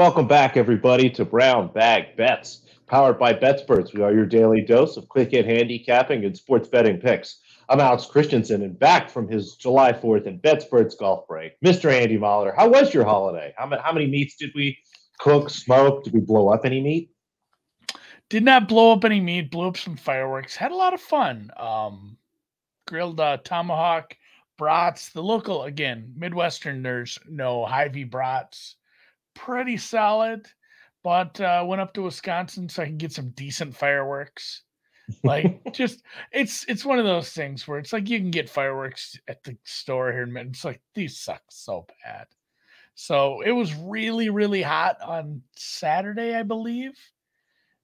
Welcome back, everybody, to Brown Bag Bets, powered by BetSperts. We are your daily dose of quick hit handicapping and sports betting picks. I'm Alex Christensen, and back from his July 4th and BetSperts golf break, Mr. Andy Molitor. How was your holiday? How many, how many meats did we cook, smoke? Did we blow up any meat? Did not blow up any meat. Blew up some fireworks. Had a lot of fun. Um, grilled uh, tomahawk brats. The local again Midwesterners know Hy-Vee brats pretty solid, but uh, went up to Wisconsin so I can get some decent fireworks. Like just it's it's one of those things where it's like you can get fireworks at the store here in Midland. It's like these suck so bad. So it was really, really hot on Saturday, I believe.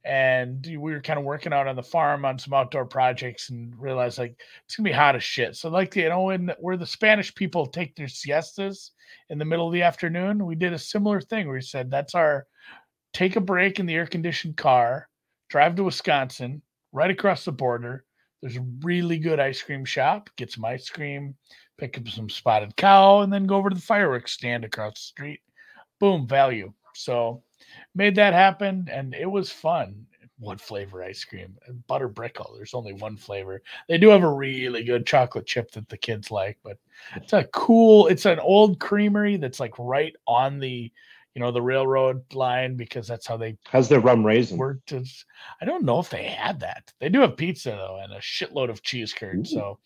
And we were kind of working out on the farm on some outdoor projects and realized like it's gonna be hot as shit. So like you know, when where the Spanish people take their siestas in the middle of the afternoon, we did a similar thing where we said that's our take a break in the air conditioned car, drive to Wisconsin, right across the border. There's a really good ice cream shop, get some ice cream, pick up some spotted cow, and then go over to the fireworks stand across the street. Boom, value. So made that happen and it was fun what flavor ice cream uh, butter brickle there's only one flavor. They do have a really good chocolate chip that the kids like but it's a cool it's an old creamery that's like right on the you know the railroad line because that's how they how's their rum raisin? worked as, i don't know if they had that. They do have pizza though and a shitload of cheese curds so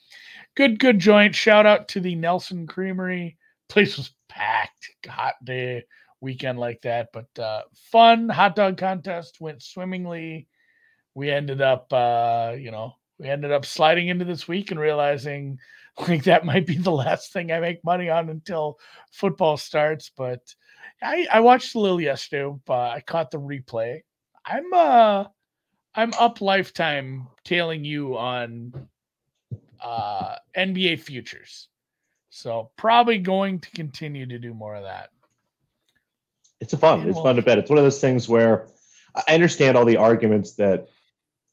good good joint. Shout out to the nelson creamery. Place was packed. Hot day weekend like that. But uh, fun hot dog contest went swimmingly. We ended up, uh, you know, we ended up sliding into this week and realizing like that might be the last thing I make money on until football starts. But I, I watched a little yesterday. Uh, I caught the replay. I'm uh I'm up lifetime tailing you on uh NBA futures. So probably going to continue to do more of that it's a fun. It's fun to bet. It's one of those things where I understand all the arguments that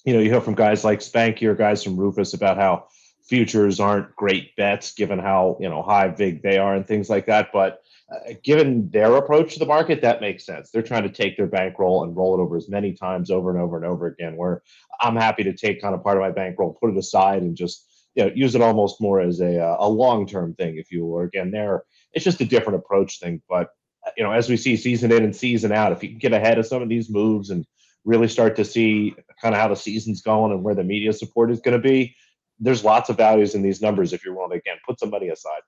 you know you hear from guys like Spanky or guys from Rufus about how futures aren't great bets given how you know high vig they are and things like that. But uh, given their approach to the market, that makes sense. They're trying to take their bankroll and roll it over as many times over and over and over again. Where I'm happy to take kind of part of my bankroll, put it aside, and just you know use it almost more as a uh, a long term thing, if you will. Again, there it's just a different approach thing, but you know, as we see season in and season out, if you can get ahead of some of these moves and really start to see kind of how the season's going and where the media support is going to be, there's lots of values in these numbers if you're willing to again put some money aside.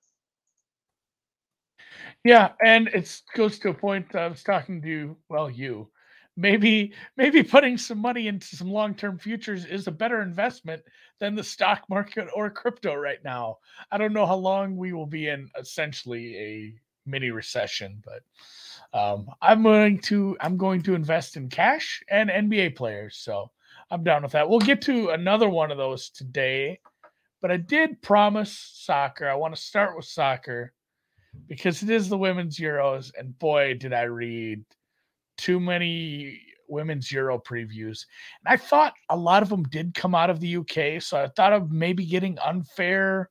Yeah, and it goes to a point. I was talking to well, you maybe maybe putting some money into some long-term futures is a better investment than the stock market or crypto right now. I don't know how long we will be in essentially a mini recession, but um, I'm going to I'm going to invest in cash and NBA players. So I'm down with that. We'll get to another one of those today, but I did promise soccer. I want to start with soccer because it is the women's Euros, and boy, did I read too many women's Euro previews. And I thought a lot of them did come out of the UK, so I thought of maybe getting unfair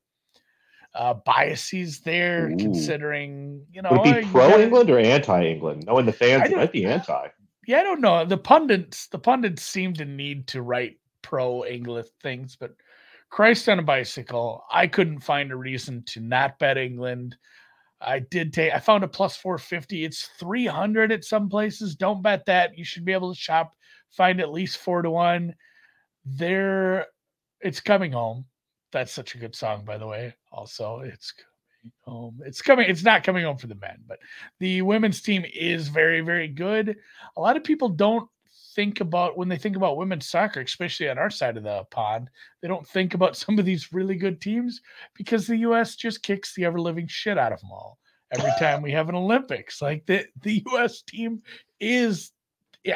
uh, biases there, Ooh. considering you know. Would it be pro England or anti England? Knowing the fans might be anti. Yeah, I don't know. The pundits, the pundits seem to need to write pro England things, but Christ on a bicycle, I couldn't find a reason to not bet England. I did take. I found a plus four fifty. It's three hundred at some places. Don't bet that. You should be able to shop, find at least four to one. There, it's coming home. That's such a good song, by the way. Also, it's coming home. It's coming. It's not coming home for the men, but the women's team is very, very good. A lot of people don't think about when they think about women's soccer, especially on our side of the pond, they don't think about some of these really good teams because the U.S. just kicks the ever living shit out of them all every time we have an Olympics. Like the the U.S. team is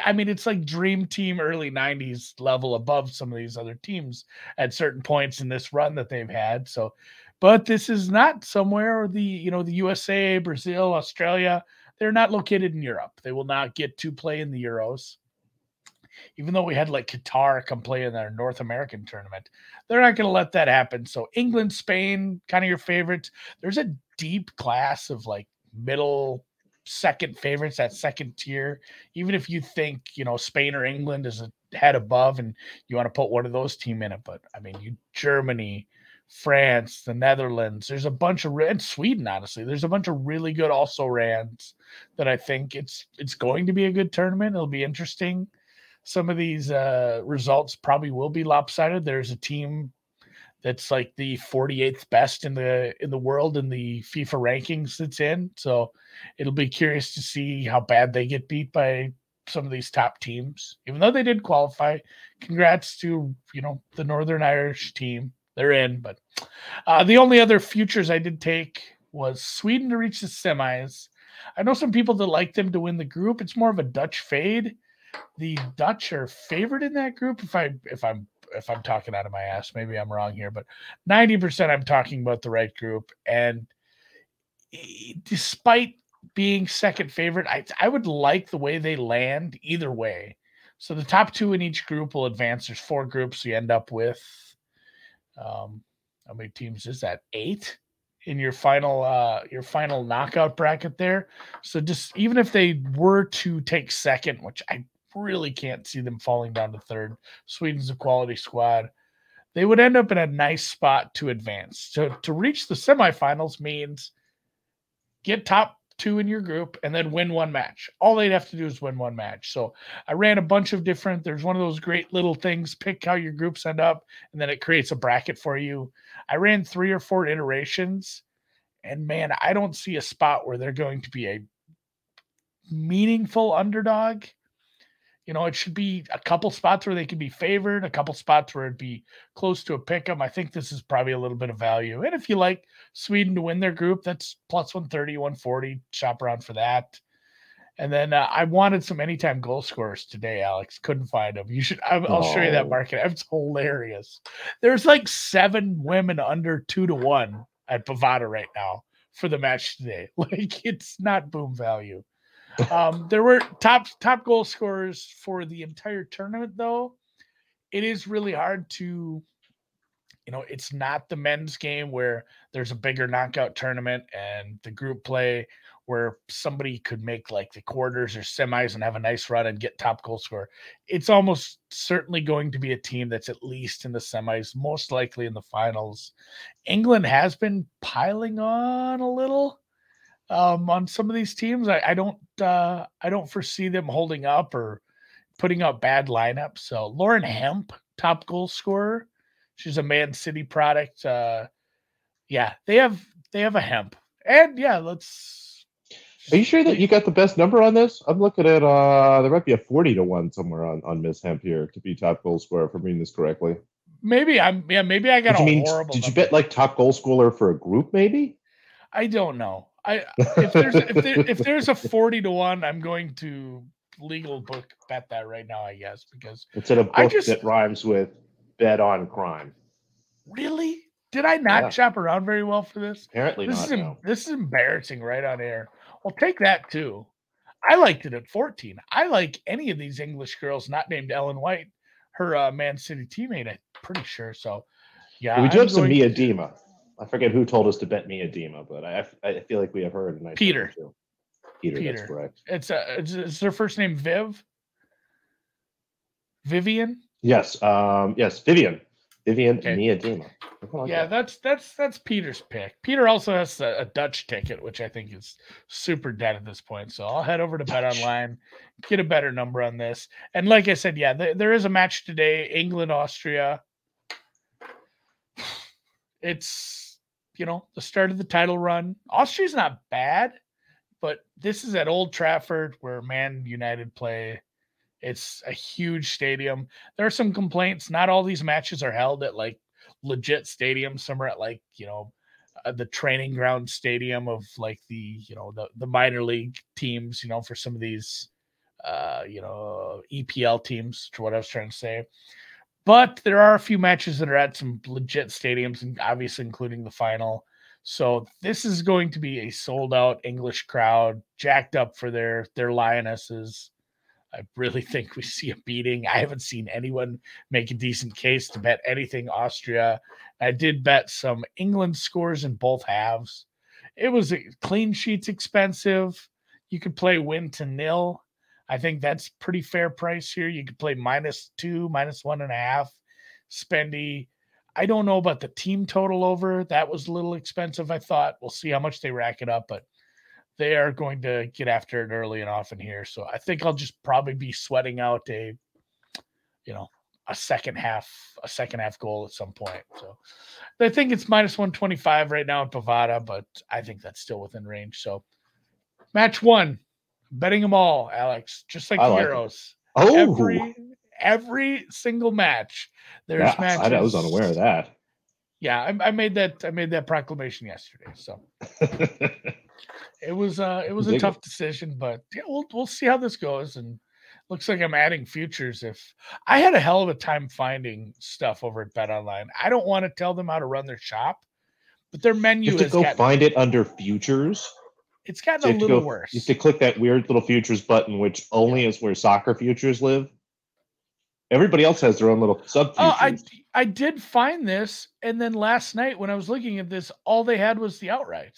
I mean, it's like dream team early 90s level above some of these other teams at certain points in this run that they've had. So, but this is not somewhere the, you know, the USA, Brazil, Australia, they're not located in Europe. They will not get to play in the Euros. Even though we had like Qatar come play in their North American tournament, they're not going to let that happen. So, England, Spain, kind of your favorites. There's a deep class of like middle second favorites, that second tier. Even if you think you know Spain or England is a head above, and you want to put one of those team in it, but I mean, you Germany, France, the Netherlands. There's a bunch of and Sweden. Honestly, there's a bunch of really good also rans that I think it's it's going to be a good tournament. It'll be interesting. Some of these uh, results probably will be lopsided. There's a team that's like the 48th best in the in the world in the FIFA rankings that's in. So it'll be curious to see how bad they get beat by some of these top teams. Even though they did qualify, congrats to you know the Northern Irish team. They're in, but uh, the only other futures I did take was Sweden to reach the semis. I know some people that like them to win the group. It's more of a Dutch fade. The Dutch are favored in that group. If I if I'm if I'm talking out of my ass. Maybe I'm wrong here, but 90% I'm talking about the right group. And despite being second favorite, I, I would like the way they land either way. So the top two in each group will advance. There's four groups. You end up with um, how many teams is that? Eight in your final uh your final knockout bracket there. So just even if they were to take second, which I really can't see them falling down to third. Sweden's a quality squad. They would end up in a nice spot to advance. So to reach the semifinals means get top two in your group and then win one match. All they'd have to do is win one match. So I ran a bunch of different, there's one of those great little things, pick how your groups end up, and then it creates a bracket for you. I ran three or four iterations, and man, I don't see a spot where they're going to be a meaningful underdog you know, it should be a couple spots where they could be favored, a couple spots where it'd be close to a pick 'em. I think this is probably a little bit of value. And if you like Sweden to win their group, that's plus 130, 140. Shop around for that. And then uh, I wanted some anytime goal scorers today, Alex. Couldn't find them. You should. I, will oh. show you that market. It's hilarious. There's like seven women under two to one at Bovada right now for the match today. Like it's not boom value. Um, there were top top goal scorers for the entire tournament, though. It is really hard to, you know, it's not the men's game where there's a bigger knockout tournament and the group play where somebody could make like the quarters or semis and have a nice run and get top goal scorer. It's almost certainly going to be a team that's at least in the semis, most likely in the finals. England has been piling on a little um, on some of these teams. I, I don't uh, I don't foresee them holding up or putting out bad lineups. So Lauren Hemp, top goal scorer. She's a Man City product. Uh, yeah, they have they have a hemp. And yeah, let's Are you sure that you got the best number on this? I'm looking at uh there might be a 40 to 1 somewhere on, on Miss Hemp here to be top goal scorer if I'm reading this correctly. Maybe I'm yeah, maybe I got did a mean, horrible. Did number. you bet like top goal scorer for a group maybe? I don't know. I if there's if, there, if there's a forty to one, I'm going to legal book bet that right now. I guess because it's in a book just, that rhymes with bet on crime. Really? Did I not yeah. shop around very well for this? Apparently this not. Is, no. This is embarrassing right on air. Well, take that too. I liked it at 14. I like any of these English girls not named Ellen White, her uh, Man City teammate. I'm pretty sure. So, yeah. we do I'm have some Miedema. I forget who told us to bet Miedema, but I, I feel like we have heard a nice Peter. Peter, Peter, that's correct. It's uh, it's, their first name Viv. Vivian. Yes. Um. Yes. Vivian. Vivian okay. Like yeah, that. that's that's that's Peter's pick. Peter also has a, a, Dutch ticket, which I think is super dead at this point. So I'll head over to Bet Online, get a better number on this. And like I said, yeah, th- there is a match today, England Austria. It's you know, the start of the title run. Austria's not bad, but this is at Old Trafford where Man United play. It's a huge stadium. There are some complaints. Not all these matches are held at like legit stadiums. Some are at like, you know, uh, the training ground stadium of like the, you know, the, the minor league teams, you know, for some of these, uh, you know, EPL teams, to what I was trying to say. But there are a few matches that are at some legit stadiums, and obviously including the final. So this is going to be a sold out English crowd, jacked up for their their lionesses. I really think we see a beating. I haven't seen anyone make a decent case to bet anything Austria. I did bet some England scores in both halves. It was a clean sheets expensive. You could play win to nil. I think that's pretty fair price here. You could play minus two, minus one and a half. Spendy. I don't know about the team total over. That was a little expensive, I thought. We'll see how much they rack it up, but they are going to get after it early and often here. So I think I'll just probably be sweating out a, you know, a second half, a second half goal at some point. So I think it's minus 125 right now at Bovada, but I think that's still within range. So match one, betting them all, Alex, just like, like heroes. It. Oh, every every single match. There's yeah, matches. I was unaware of that. Yeah, I, I made that. I made that proclamation yesterday. So it was uh it was a tough decision, but yeah, we'll we'll see how this goes. And looks like I'm adding futures. If I had a hell of a time finding stuff over at Bet Online, I don't want to tell them how to run their shop, but their menu you have to go gotten, find it under futures. It's gotten so a little go, worse. You have to click that weird little futures button, which only is where soccer futures live. Everybody else has their own little sub. Oh, I I did find this, and then last night when I was looking at this, all they had was the outright.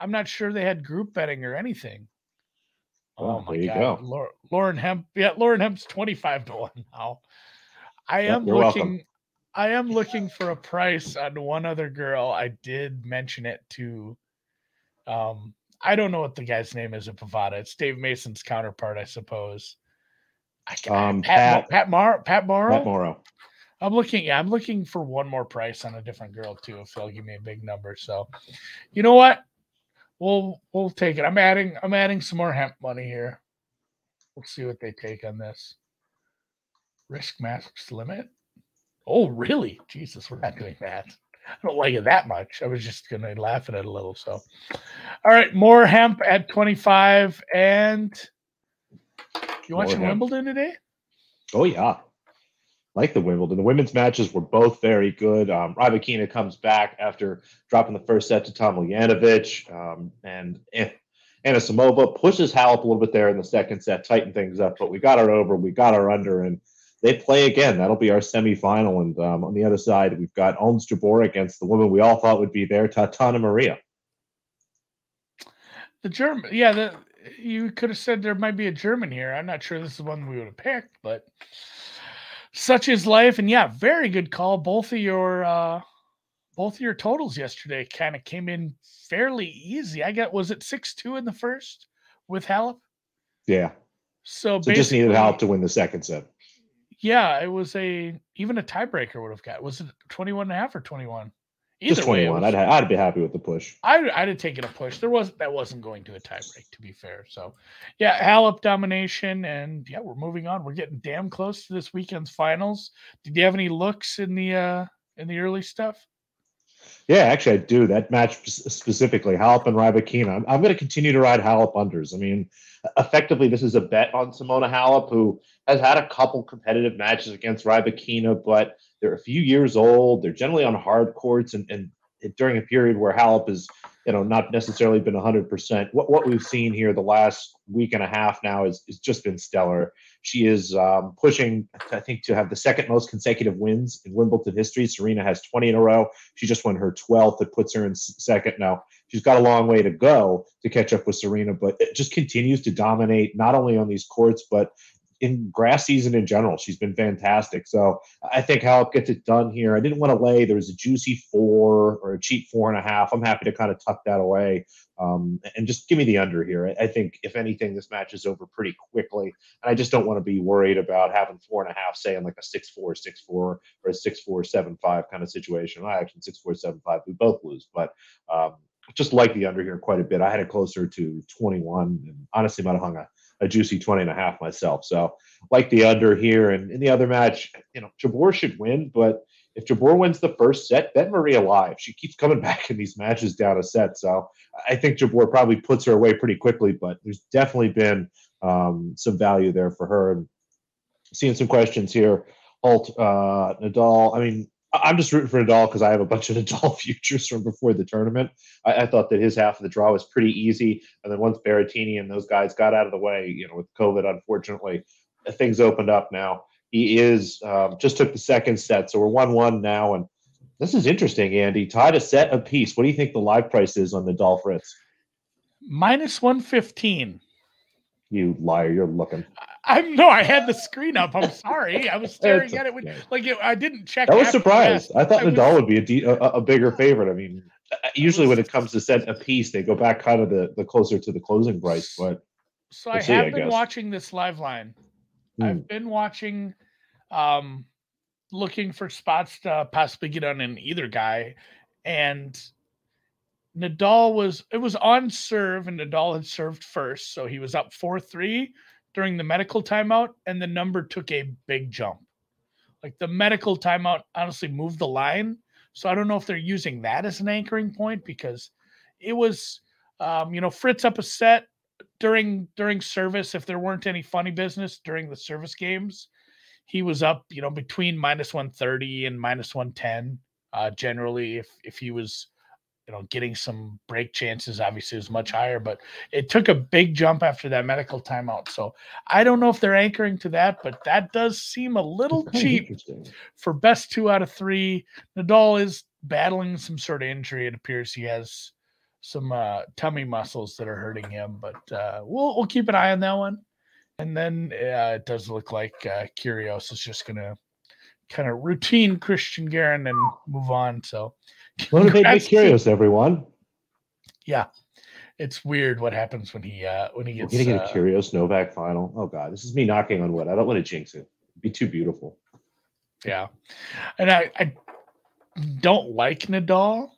I'm not sure they had group betting or anything. Oh, oh my god, go. Lauren Hemp, yeah, Lauren Hemp's twenty five to one now. I am looking. Welcome. I am looking for a price on one other girl. I did mention it to. Um, I don't know what the guy's name is at Bovada. It's Dave Mason's counterpart, I suppose. I can, um, Pat, Pat, Pat, Mar, Pat Morrow. Pat Morrow. I'm looking. Yeah, I'm looking for one more price on a different girl too. If they'll give me a big number, so you know what? We'll we'll take it. I'm adding. I'm adding some more hemp money here. We'll see what they take on this. Risk max limit. Oh, really? Jesus, we're not doing that. I don't like it that much. I was just gonna laugh at it a little. So, all right, more hemp at 25 and you watching Wimbledon today? Oh yeah, like the Wimbledon. The women's matches were both very good. Um, Rybakina comes back after dropping the first set to Tomljanovic, um, and Anisimova pushes Halep a little bit there in the second set, tighten things up. But we got her over, we got her under, and they play again. That'll be our semifinal. And um, on the other side, we've got Ons Jabeur against the woman we all thought would be there, Tatjana Maria. The German, yeah, the you could have said there might be a German here. I'm not sure this is one we would have picked, but such is life. And yeah, very good call. Both of your uh both of your totals yesterday kind of came in fairly easy. I got was it six two in the first with Halep? Yeah. So, so just needed Halep to win the second set. Yeah, it was a even a tiebreaker would have got. Was it 21 and a half or 21? Either Just 21. Was, I'd, I'd be happy with the push. I, I'd have taken a push. There was that wasn't going to a tiebreak, to be fair. So, yeah, Halep domination, and yeah, we're moving on. We're getting damn close to this weekend's finals. Did you have any looks in the uh in the early stuff? Yeah, actually, I do. That match specifically, Halep and Rybakina. I'm, I'm going to continue to ride Halep unders. I mean, effectively, this is a bet on Simona Halep, who has had a couple competitive matches against Rybakina, but they're a few years old. They're generally on hard courts, and, and during a period where Halep has, you know, not necessarily been 100%. What what we've seen here the last week and a half now is is just been stellar. She is um, pushing, I think, to have the second most consecutive wins in Wimbledon history. Serena has 20 in a row. She just won her 12th. That puts her in second now. She's got a long way to go to catch up with Serena, but it just continues to dominate not only on these courts but in grass season in general. She's been fantastic. So I think Halep gets it done here. I didn't want to lay. There was a juicy four or a cheap four and a half. I'm happy to kind of tuck that away um, and just give me the under here. I think if anything, this match is over pretty quickly, and I just don't want to be worried about having four and a half, say, in like a six four, six four, or a six four, seven five kind of situation. I actually six four, seven five, we both lose, but. Um, just like the under here quite a bit. I had it closer to 21 and honestly might have hung a a juicy 20 and a half myself. So like the under here and in the other match, you know, Jabeur should win, but if Jabeur wins the first set, bet Maria live. She keeps coming back in these matches down a set. So I think Jabeur probably puts her away pretty quickly, but there's definitely been um, some value there for her. And seeing some questions here. Alt uh, Nadal. I mean, I'm just rooting for Nadal because I have a bunch of Nadal futures from before the tournament. I, I, thought that his half of the draw was pretty easy, and then once Berrettini and those guys got out of the way, you know, with COVID, unfortunately, things opened up. Now he is um, just took the second set, so we're one-one now, and this is interesting. Andy tied a set apiece. What do you think the live price is on Nadal Fritz? Minus one fifteen. You liar! You're looking. I'm no, I had the screen up. I'm sorry. I was staring at it when, like it, I didn't check. I was surprised. I thought I Nadal was, would be a, de- a, a bigger favorite. I mean, usually when it comes to set a piece, they go back kind of the, the closer to the closing price. But so we'll I see, have I been watching this live line. Hmm. I've been watching, um, looking for spots to possibly get on in either guy, and Nadal was it was on serve, and Nadal had served first, so he was up four three during the medical timeout, and the number took a big jump. Like the medical timeout honestly moved the line so I don't know if they're using that as an anchoring point because it was, um, you know, Fritz up a set during during service. If there weren't any funny business during the service games, he was up, you know, between minus one thirty and minus one ten. Uh, generally, if if he was you know, getting some break chances obviously was much higher, but it took a big jump after that medical timeout. So I don't know if they're anchoring to that, but that does seem a little cheap for best two out of three. Nadal is battling some sort of injury. It appears he has some uh, tummy muscles that are hurting him, but uh, we'll we'll keep an eye on that one. And then uh, it does look like uh, Kyrgios is just gonna kind of routine Cristian Garin and move on. So Motivate Nick Kyrgios, everyone. Yeah, it's weird what happens when he uh when he gets. We're gonna get a Kyrgios Novak final. Oh god, this is me knocking on wood. I don't want to jinx it. It'd be too beautiful. Yeah, and I I don't like Nadal,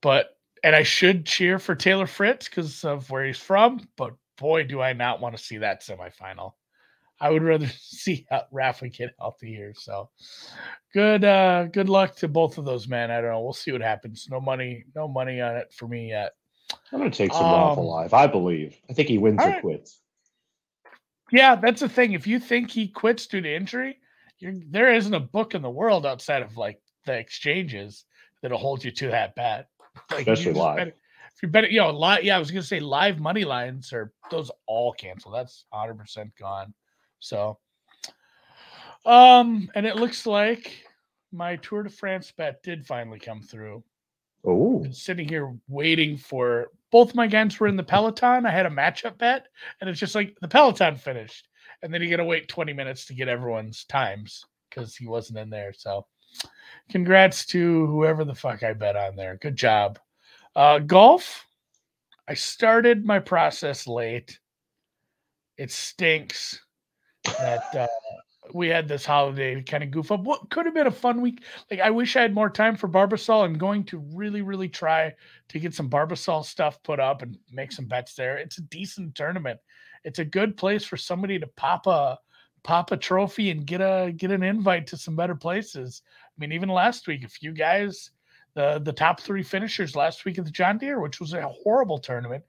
but and I should cheer for Taylor Fritz because of where he's from. But boy, do I not want to see that semifinal. I would rather see Rafa get healthy here. So good uh good luck to both of those men. I don't know. We'll see what happens. No money, no money on it for me yet. I'm gonna take some um, Rafa live. I believe. I think he wins or right. quits. Yeah, that's the thing. If you think he quits due to injury, there isn't a book in the world outside of like the exchanges that'll hold you to that bet. Like, Especially live. If you bet, you know, live. Yeah, I was gonna say live money lines are those all canceled. That's 100 percent gone. So, um, and it looks like my Tour de France bet did finally come through. Oh, sitting here waiting for both my guys were in the Peloton. I had a matchup bet, and it's just like the Peloton finished, and then you got to wait 20 minutes to get everyone's times because he wasn't in there. So, congrats to whoever the fuck I bet on there. Good job. Uh, golf, I started my process late. It stinks that uh, we had this holiday kind of goof up. What could have been a fun week. Like I wish I had more time for Barbasol. I'm going to really, really try to get some Barbasol stuff put up and make some bets there. It's a decent tournament. It's a good place for somebody to pop a pop a trophy and get a get an invite to some better places. I mean, even last week, a few guys, the the top three finishers last week at the John Deere, which was a horrible tournament,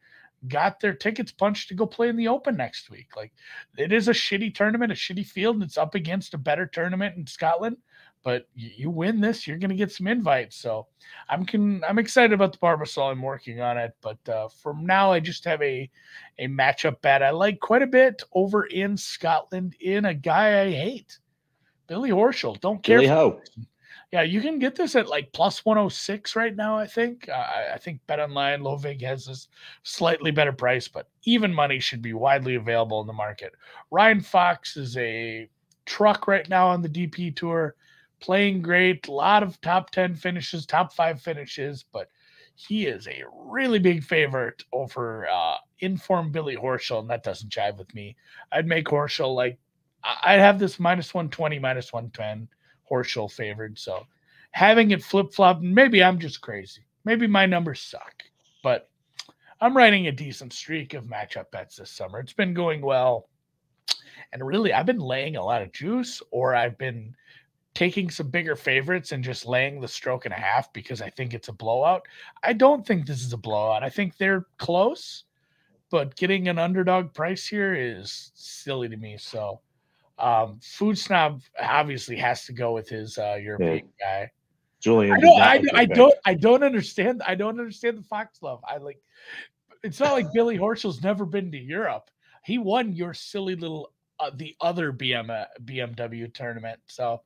got their tickets punched to go play in the Open next week. Like it is a shitty tournament, a shitty field, and it's up against a better tournament in Scotland. But you, you win this, you're going to get some invites. So I'm can I'm excited about the Barbasol. I'm working on it, but uh, from now I just have a a matchup bet I like quite a bit over in Scotland in a guy I hate, Billy Horschel. Don't care. Billy Ho. Yeah, you can get this at like plus 106 right now, I think. Uh, I think Bet Online, LowVig has this slightly better price, but even money should be widely available in the market. Ryan Fox is a truck right now on the DP Tour, playing great. A lot of top 10 finishes, top five finishes, but he is a really big favorite over uh, informed Billy Horschel, and that doesn't jive with me. I'd make Horschel like, I'd have this minus 120, minus 110 Horschel favored. So having it flip flop, maybe I'm just crazy. Maybe my numbers suck, but I'm writing a decent streak of matchup bets this summer. It's been going well. And really, I've been laying a lot of juice, or I've been taking some bigger favorites and just laying the stroke and a half because I think it's a blowout. I don't think this is a blowout. I think they're close, but getting an underdog price here is silly to me. So um, Food Snob obviously has to go with his uh, European yeah. guy. Julian, I don't, I, I don't, I don't understand. I don't understand the Fox love. I like. It's not like Billy Horschel's never been to Europe. He won your silly little uh, the other BM uh, BMW tournament. So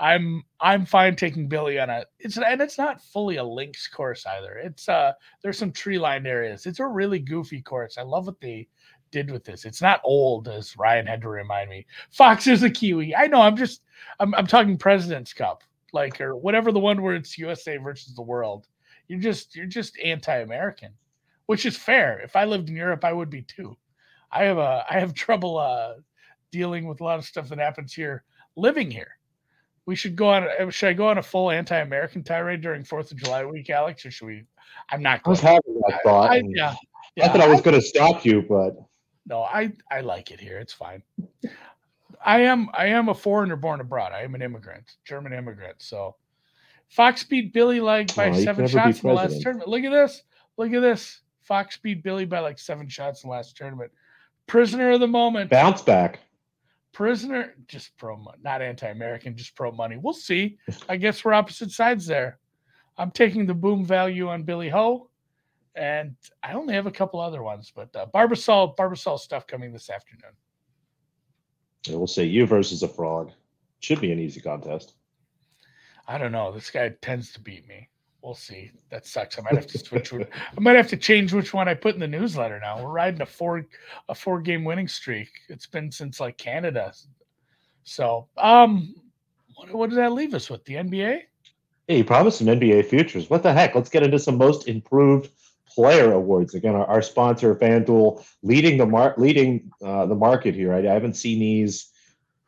I'm I'm fine taking Billy on a it's and it's not fully a links course either. It's uh there's some tree lined areas. It's a really goofy course. I love what they did with this. It's not old, as Ryan had to remind me. Fox is a Kiwi. I know. I'm just I'm I'm talking President's Cup, like or whatever the one where it's USA versus the world. You're just you're just anti-American, which is fair. If I lived in Europe, I would be too. I have a I have trouble uh, dealing with a lot of stuff that happens here living here. We should go on. Uh, should I go on a full anti-American tirade during Fourth of July week, Alex, or should we? I'm not. I was having that thought. I, I, yeah, yeah, Not that I was going to stop you, but no, I I like it here. It's fine. I am I am a foreigner born abroad. I am an immigrant, German immigrant. So Fox beat Billy like by oh, seven shots in the last tournament. Look at this. Look at this. Fox beat Billy by like seven shots in the last tournament. Prisoner of the moment. Bounce back. Prisoner, just pro, not anti-American, just pro money. We'll see. I guess we're opposite sides there. I'm taking the boom value on Billy Ho and I only have a couple other ones, but uh, Barbasol, Barbasol stuff coming this afternoon. Yeah, we'll say you versus a frog. Should be an easy contest. I don't know. This guy tends to beat me. We'll see. That sucks. I might have to switch. I might have to change which one I put in the newsletter. Now we're riding a four a four game winning streak. It's been since like Canada. So, um, what, what does that leave us with? The NBA? Hey, you promised some NBA futures. What the heck? Let's get into some most improved player awards. Again, our, our sponsor FanDuel leading the mar- leading uh, the market here. I, I haven't seen these.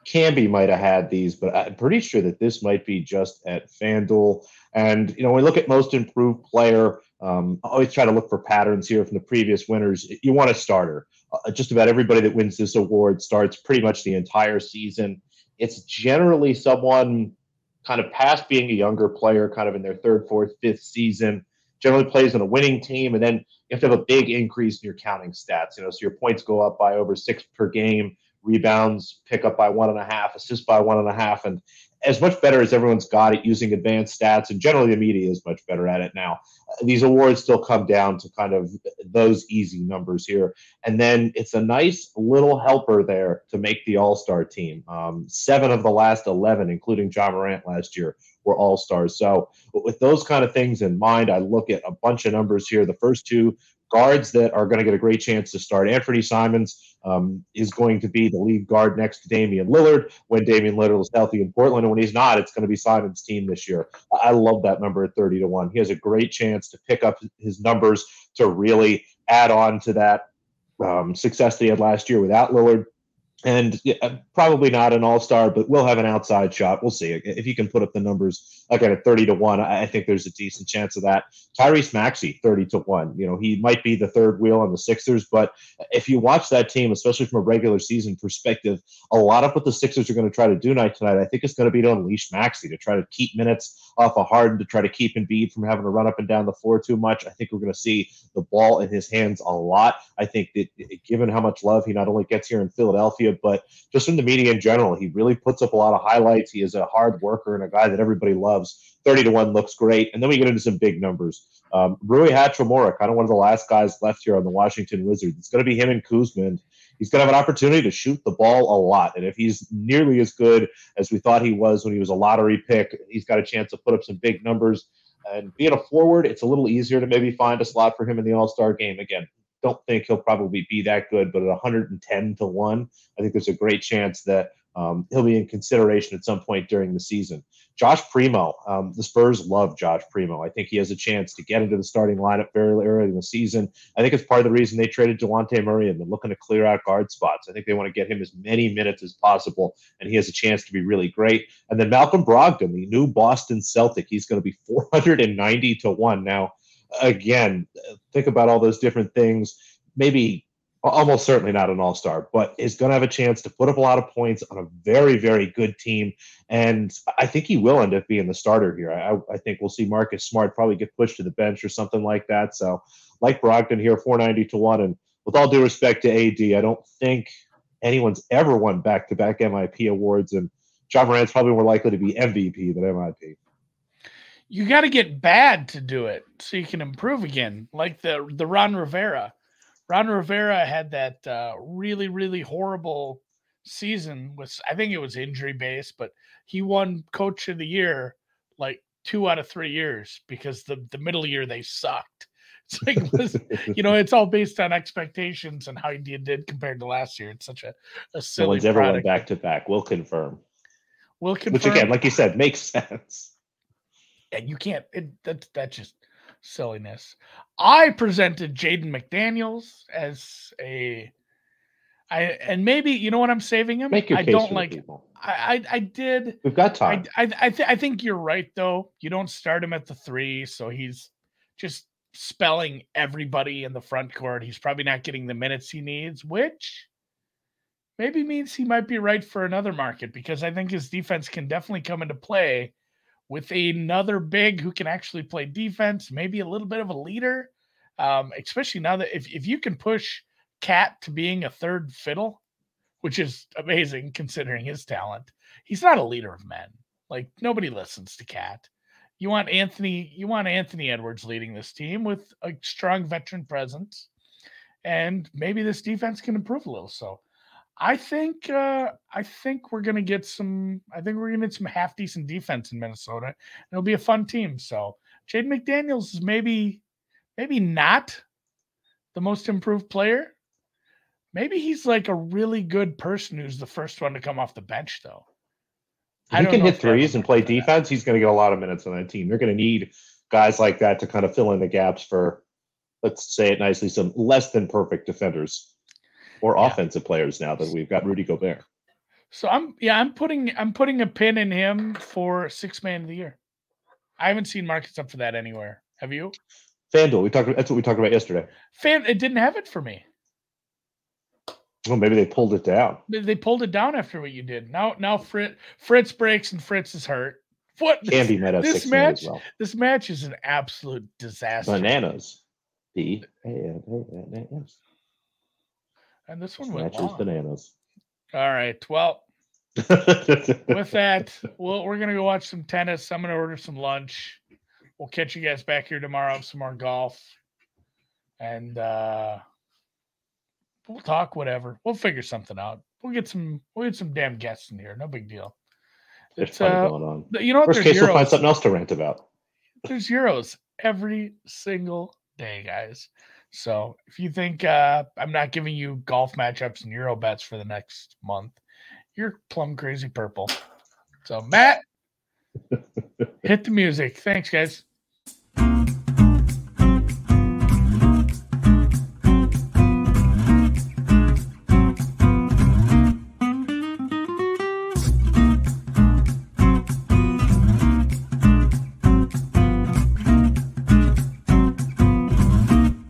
Camby might have had these, but I'm pretty sure that this might be just at FanDuel. And you know, when we look at most improved player, um, I always try to look for patterns here from the previous winners. You want a starter. Uh, just about everybody that wins this award starts pretty much the entire season. It's generally someone kind of past being a younger player, kind of in their third, fourth, fifth season generally plays on a winning team, and then you have to have a big increase in your counting stats. You know, so your points go up by over six per game, rebounds pick up by one and a half, assists by one and a half, and as much better as everyone's got at using advanced stats, and generally the media is much better at it now. These awards still come down to kind of those easy numbers here, and then it's a nice little helper there to make the All Star team. Um, seven of the last eleven, including Ja Morant last year, were all stars. So with those kind of things in mind, I look at a bunch of numbers here. The first two guards that are going to get a great chance to start. Anfernee Simons um, is going to be the lead guard next to Damian Lillard when Damian Lillard is healthy in Portland. And when he's not, it's going to be Simons' team this year. I love that number at 30 to 1. He has a great chance to pick up his numbers to really add on to that um, success that he had last year without Lillard and yeah, uh, probably not an all star, but we'll have an outside shot. We'll see if you can put up the numbers again at thirty to one. I think there's a decent chance of that. Tyrese Maxey, thirty to one. You know, he might be the third wheel on the Sixers, but if you watch that team, especially from a regular season perspective, a lot of what the Sixers are going to try to do tonight, tonight, I think it's going to be to unleash Maxey to try to keep minutes off of Harden, to try to keep Embiid from having to run up and down the floor too much. I think we're going to see the ball in his hands a lot. I think that given how much love he not only gets here in Philadelphia but just in the media in general. He really puts up a lot of highlights. He is a hard worker and a guy that everybody loves. 30 to 1 looks great. And then we get into some big numbers. Um, Rui Hachimura, kind of one of the last guys left here on the Washington Wizards. It's going to be him and Kuzma. He's going to have an opportunity to shoot the ball a lot. And if he's nearly as good as we thought he was when he was a lottery pick, he's got a chance to put up some big numbers. And being a forward, it's a little easier to maybe find a slot for him in the All Star game. Again, don't think he'll probably be that good, but at 110 to 1, I think there's a great chance that um, he'll be in consideration at some point during the season. Josh Primo, um, the Spurs love Josh Primo. I think he has a chance to get into the starting lineup very early in the season. I think it's part of the reason they traded Dejounte Murray and they're looking to clear out guard spots. I think they want to get him as many minutes as possible, and he has a chance to be really great. And then Malcolm Brogdon, the new Boston Celtic, he's going to be 490 to 1. Now, again, think about all those different things. Maybe almost certainly not an all-star, but is going to have a chance to put up a lot of points on a very, very good team. And I think he will end up being the starter here. I, I think we'll see Marcus Smart probably get pushed to the bench or something like that. So, like Brogdon here, 490 to 1. And with all due respect to AD, I don't think anyone's ever won back-to-back MIP awards. And Ja Morant's probably more likely to be MVP than MIP you got to get bad to do it so you can improve again. Like the the Ron Rivera. Ron Rivera had that uh, really really horrible season with I think it was injury based, but he won Coach of the Year like two out of three years because the the middle year they sucked. It's like, was, you know, it's all based on expectations and how he did compared to last year. It's such a, a silly. No one's ever won back to back. We'll confirm. We'll confirm. Which again, like you said, makes sense. And you can't. It, that that's just silliness. I presented Jaden McDaniels as a. I and maybe you know what I'm saving him. Make your I case don't like. I, I I did. We've got I time. I I, th- I think you're right though. You don't start him at the three, so he's just spelling everybody in the front court. He's probably not getting the minutes he needs, which maybe means he might be right for another market because I think his defense can definitely come into play with another big who can actually play defense, maybe a little bit of a leader. Um, especially now that if, if you can push Cat to being a third fiddle, which is amazing considering his talent. He's not a leader of men. Like nobody listens to Cat. You want Anthony, you want Anthony Edwards leading this team with a strong veteran presence. And maybe this defense can improve a little. So I think uh I think we're gonna get some I think we're gonna get some half decent defense in Minnesota. It'll be a fun team. So Jade McDaniels is maybe maybe not the most improved player. Maybe he's like a really good person who's the first one to come off the bench, though. If he can hit if they have a threes and play for that. defense, he's going to get a lot of minutes on that team. They're going to need guys like that to kind of fill in the gaps for, let's say it nicely, some less than perfect defenders or Yeah. offensive players now that we've got Rudy Gobert. So I'm yeah, I'm putting I'm putting a pin in him for six man of the year. I haven't seen markets up for that anywhere. Have you? FanDuel, we talked. That's what we talked about yesterday. Fan it didn't have it for me. Well, maybe they pulled it down. They- pulled it down after what you did. Now now Fritz Fritz breaks and Fritz is hurt. What this, Candy might have this match- well. this match is an absolute disaster. Bananas. B A N A N A S. And this one went long. bananas. All right. Well, with that, we'll, we're gonna go watch some tennis. I'm gonna order some lunch. We'll catch you guys back here tomorrow. Some more golf, and uh, we'll talk whatever. We'll figure something out. We'll get some. We'll get some damn guests in here. No big deal. There's It's, uh, going on. You know what? Worst There's case, we'll find something else to rant about. There's Euros every single day, guys. So if you think uh, I'm not giving you golf matchups and Euro bets for the next month, you're plum crazy purple. So Matt, hit the music. Thanks, guys.